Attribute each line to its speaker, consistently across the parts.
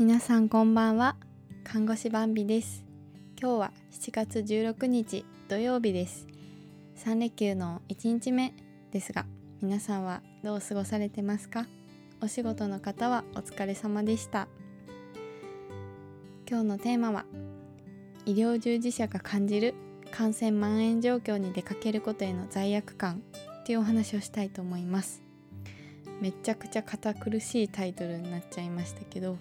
Speaker 1: 皆さんこんばんは。看護師バンビです。今日は7月16日土曜日です。3連休の1日目ですが皆さんはどう過ごされてますか？お仕事の方はお疲れ様でした。今日のテーマは医療従事者が感じる感染蔓延状況に出かけることへの罪悪感っていうお話をしたいと思います。めちゃくちゃ堅苦しいタイトルになっちゃいましたけど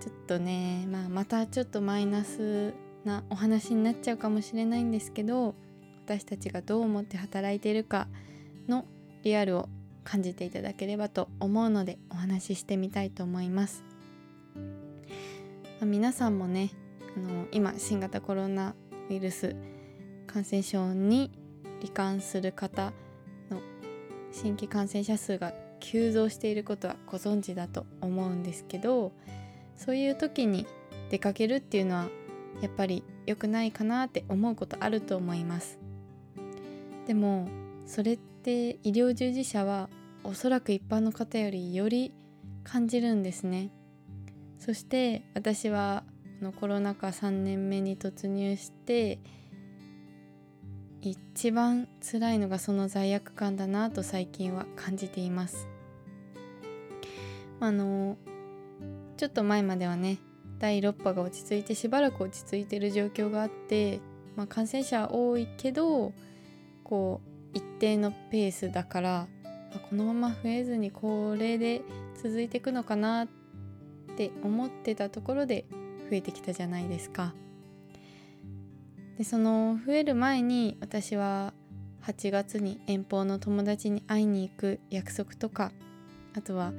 Speaker 1: ちょっとね、まあ、またちょっとマイナスなお話になっちゃうかもしれないんですけど私たちがどう思って働いているかのリアルを感じていただければと思うのでお話ししてみたいと思います。まあ、皆さんもねあの今新型コロナウイルス感染症に罹患する方の新規感染者数が急増していることはご存知だと思うんですけどそういう時に出かけるっていうのはやっぱり良くないかなって思うことあると思います。でもそれって医療従事者はおそらく一般の方よりより感じるんですね。そして私はのコロナ禍3年目に突入して一番辛いのがその罪悪感だなと最近は感じています。あのちょっと前まではね第6波が落ち着いてしばらく落ち着いてる状況があって、まあ、感染者多いけどこう一定のペースだからこのまま増えずにこれで続いていくのかなって思ってたところで増えてきたじゃないですか。でその増える前に私は8月に遠方の友達に会いに行く約束とかあとは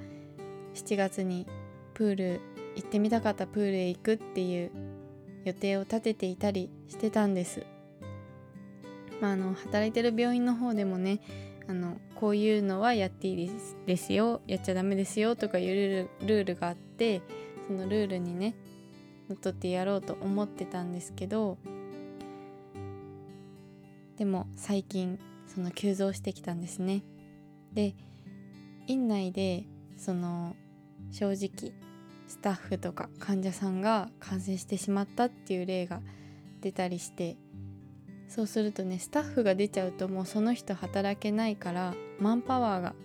Speaker 1: 7月にプール行ってみたかったプールへ行くっていう予定を立てていたりしてたんです。まあ、あの働いてる病院の方でもねあのこういうのはやっていいですですよやっちゃダメですよとかいうルールルールがあってそのルールにねのっとってやろうと思ってたんですけどでも最近その急増してきたんですね。で院内でその正直スタッフとか患者さんが感染してしまったっていう例が出たりしてそうするとねスタッフが出ちゃうともうその人働けないからマンパワーが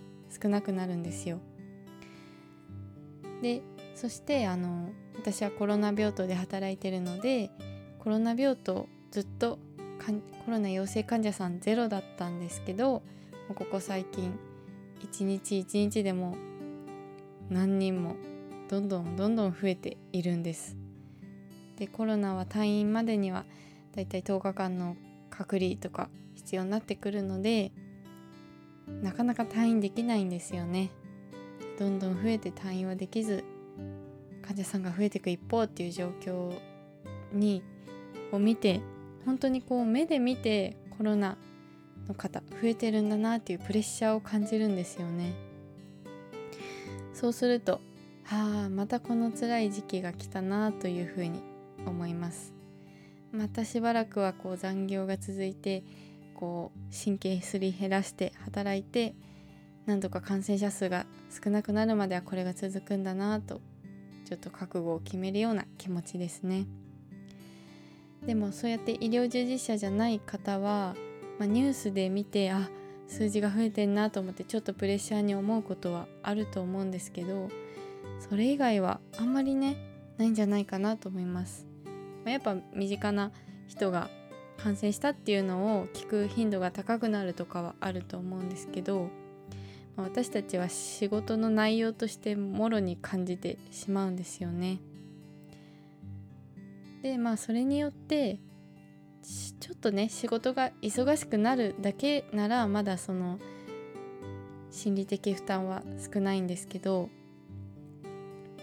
Speaker 1: 少なくなるんですよ。でそしてあの私はコロナ病棟で働いてるのでコロナ病棟ずっとコロナ陽性患者さんゼロだったんですけどここ最近一日一日でも何人もどんどんどんどん増えているんです。でコロナは退院までにはだいたい10日間の隔離とか必要になってくるのでなかなか退院できないんですよね。どんどん増えて退院はできず患者さんが増えていく一方っていう状況にを見て本当にこう目で見てコロナの方増えてるんだなっていうプレッシャーを感じるんですよね。そうするとはあまたこの辛い時期が来たなというふうに思います。またしばらくはこう残業が続いてこう神経すり減らして働いてなんとか感染者数が少なくなるまではこれが続くんだなとちょっと覚悟を決めるような気持ちですね。でもそうやって医療従事者じゃない方は、まあ、ニュースで見てあ数字が増えてんなと思ってちょっとプレッシャーに思うことはあると思うんですけどそれ以外はあんまりねないんじゃないかなと思います。まあ、やっぱ身近な人が感染したっていうのを聞く頻度が高くなるとかはあると思うんですけど、まあ、私たちは仕事の内容としてもろに感じてしまうんですよね。でまあそれによってちょっとね仕事が忙しくなるだけならまだその心理的負担は少ないんですけど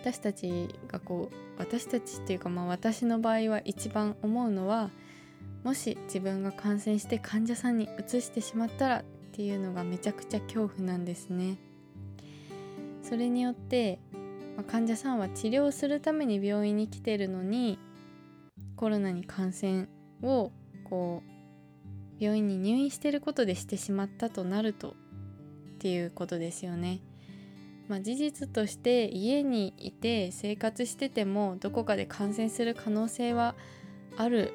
Speaker 1: 私たちがこう私たちっていうかまあ私の場合は一番思うのはもし自分が感染して患者さんにうつしてしまったらっていうのがめちゃくちゃ恐怖なんですね。それによって、まあ、患者さんは治療するために病院に来てるのにコロナに感染をこう病院に入院してることでしてしまったとなるとっていうことですよね。まあ、事実として家にいて生活しててもどこかで感染する可能性はある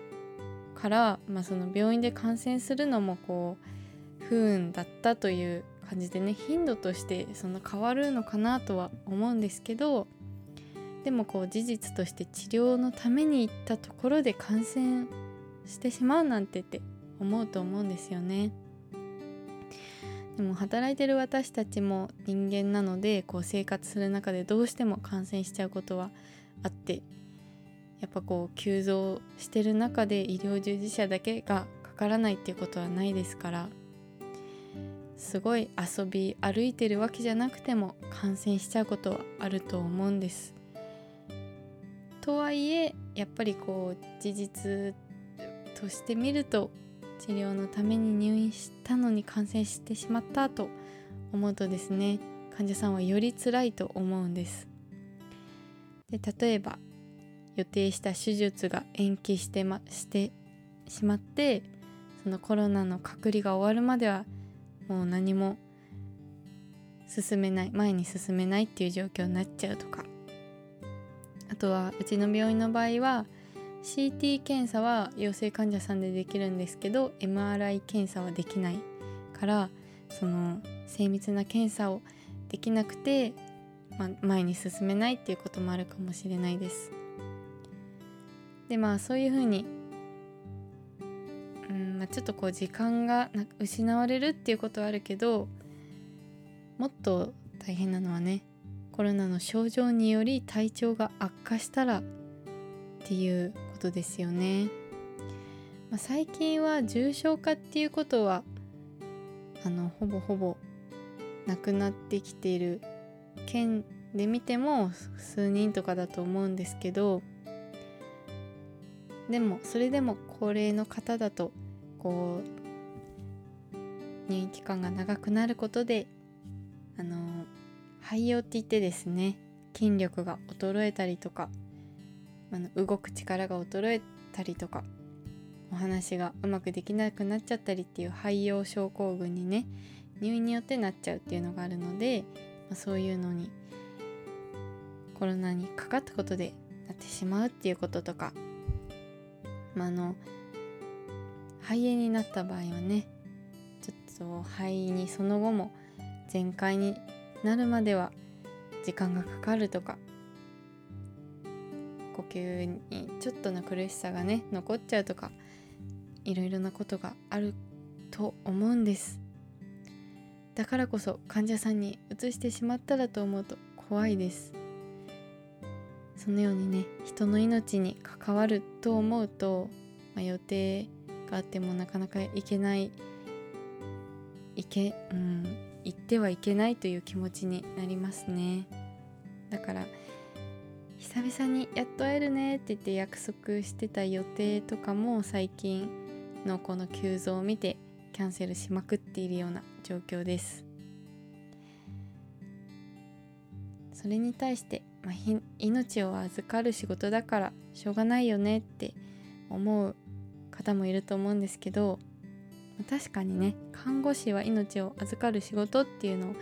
Speaker 1: から、まあ、その病院で感染するのもこう不運だったという感じでね頻度としてその変わるのかなとは思うんですけどでもこう事実として治療のために行ったところで感染してしまうなんてって思うと思うんですよね。でも働いてる私たちも人間なのでこう生活する中でどうしても感染しちゃうことはあってやっぱこう急増してる中で医療従事者だけがかからないっていうことはないですからすごい遊び歩いてるわけじゃなくても感染しちゃうことはあると思うんです。とはいえやっぱりこう事実として見ると治療のために入院したのに感染してしまったと思うとですね患者さんはより辛いと思うんです。で例えば予定した手術が延期して,、ま、してしまってそのコロナの隔離が終わるまではもう何も進めない前に進めないっていう状況になっちゃうとか。あとはうちの病院の場合は CT 検査は陽性患者さんでできるんですけど MRI 検査はできないからその精密な検査をできなくて、まあ、前に進めないっていうこともあるかもしれないです。でまあそういうふうにうん、まあ、ちょっとこう時間が失われるっていうことはあるけどもっと大変なのはねコロナの症状により体調が悪化したらっていうことですよね。まあ、最近は重症化っていうことはあのほぼほぼなくなってきている県で見ても数人とかだと思うんですけどでもそれでも高齢の方だとこう入院期間が長くなることであの肺葉って言ってですね筋力が衰えたりとかあの動く力が衰えたりとかお話がうまくできなくなっちゃったりっていう肺葉症候群にね入院によってなっちゃうっていうのがあるので、まあ、そういうのにコロナにかかったことでなってしまうっていうこととか、まあ、あの肺炎になった場合はねちょっと肺にその後も全開になるまでは時間がかかるとか呼吸にちょっとの苦しさがね残っちゃうとかいろいろなことがあると思うんです。だからこそ患者さんにうつしてしまったらと思うと怖いです。そのようにね人の命に関わると思うと、まあ、予定があってもなかなか行けない行けうん行ってはいけないという気持ちになりますね。だから久々にやっと会えるねって言って約束してた予定とかも最近のこの急増を見てキャンセルしまくっているような状況です。それに対して、まあ、命を預かる仕事だからしょうがないよねって思う方もいると思うんですけど確かにね看護師は命を預かる仕事っていうのを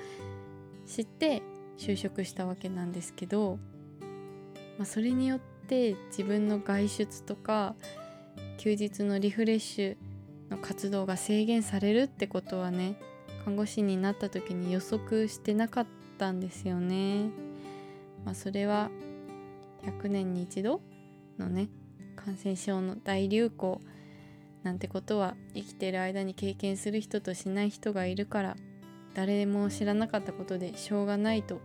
Speaker 1: 知って就職したわけなんですけどまあ、それによって自分の外出とか休日のリフレッシュの活動が制限されるってことはね看護師になった時に予測してなかったんですよね。まあ、それは100年に一度のね感染症の大流行なんてことは生きてる間に経験する人としない人がいるから誰も知らなかったことでしょうがないと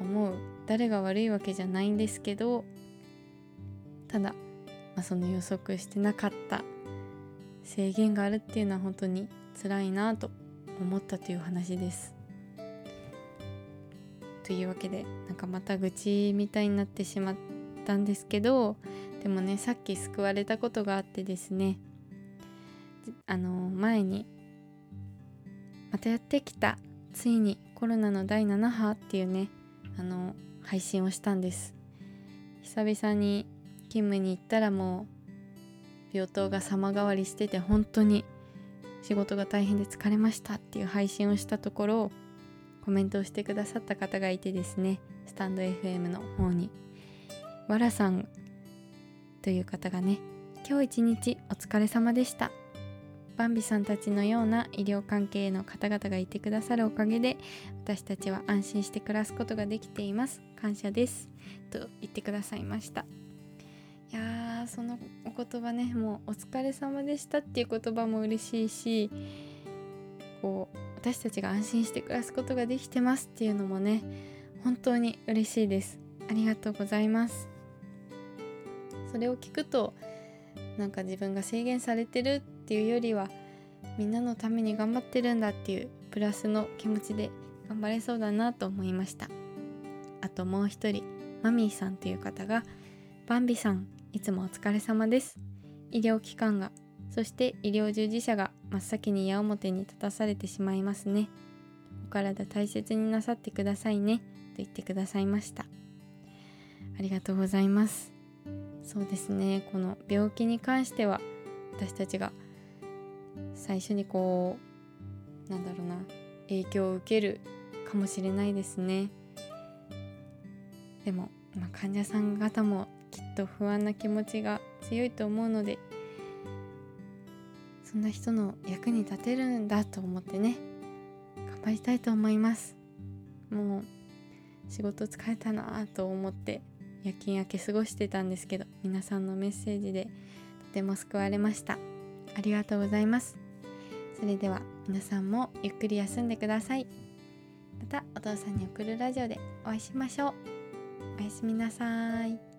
Speaker 1: 思う誰が悪いわけじゃないんですけどただ、まあ、その予測してなかった制限があるっていうのは本当に辛いなと思ったという話です。というわけでなんかまた愚痴みたいになってしまったんですけどでもねさっき救われたことがあってですねあの前にまたやってきたついにコロナの第7波っていうねあの配信をしたんです。久々に勤務に行ったらもう病棟が様変わりしてて本当に仕事が大変で疲れましたっていう配信をしたところコメントをしてくださった方がいてですねスタンド FM の方に。わらさんという方がね今日一日お疲れ様でした。バンビさんたちのような医療関係の方々がいてくださるおかげで私たちは安心して暮らすことができています。感謝です。と言ってくださいました。いやーそのお言葉ねもうお疲れ様でしたっていう言葉も嬉しいしこう私たちが安心して暮らすことができてますっていうのもね本当に嬉しいです。ありがとうございます。それを聞くとなんか自分が制限されてるっていうよりはみんなのために頑張ってるんだっていうプラスの気持ちで頑張れそうだなと思いました。あともう一人マミーさんという方がバンビさんいつもお疲れ様です。医療機関がそして医療従事者が真っ先に矢面に立たされてしまいますね。お体大切になさってくださいねと言ってくださいました。ありがとうございます。そうですねこの病気に関しては私たちが最初にこうなんだろうな影響を受けるかもしれないですね。でも、まあ、患者さん方もきっと不安な気持ちが強いと思うのでそんな人の役に立てるんだと思ってね頑張りたいと思います。もう仕事疲れたなと思って夜勤明け過ごしてたんですけど皆さんのメッセージでとても救われました。ありがとうございます。それでは皆さんもゆっくり休んでくださいまたお父さんに送るラジオでお会いしましょうおやすみなさい。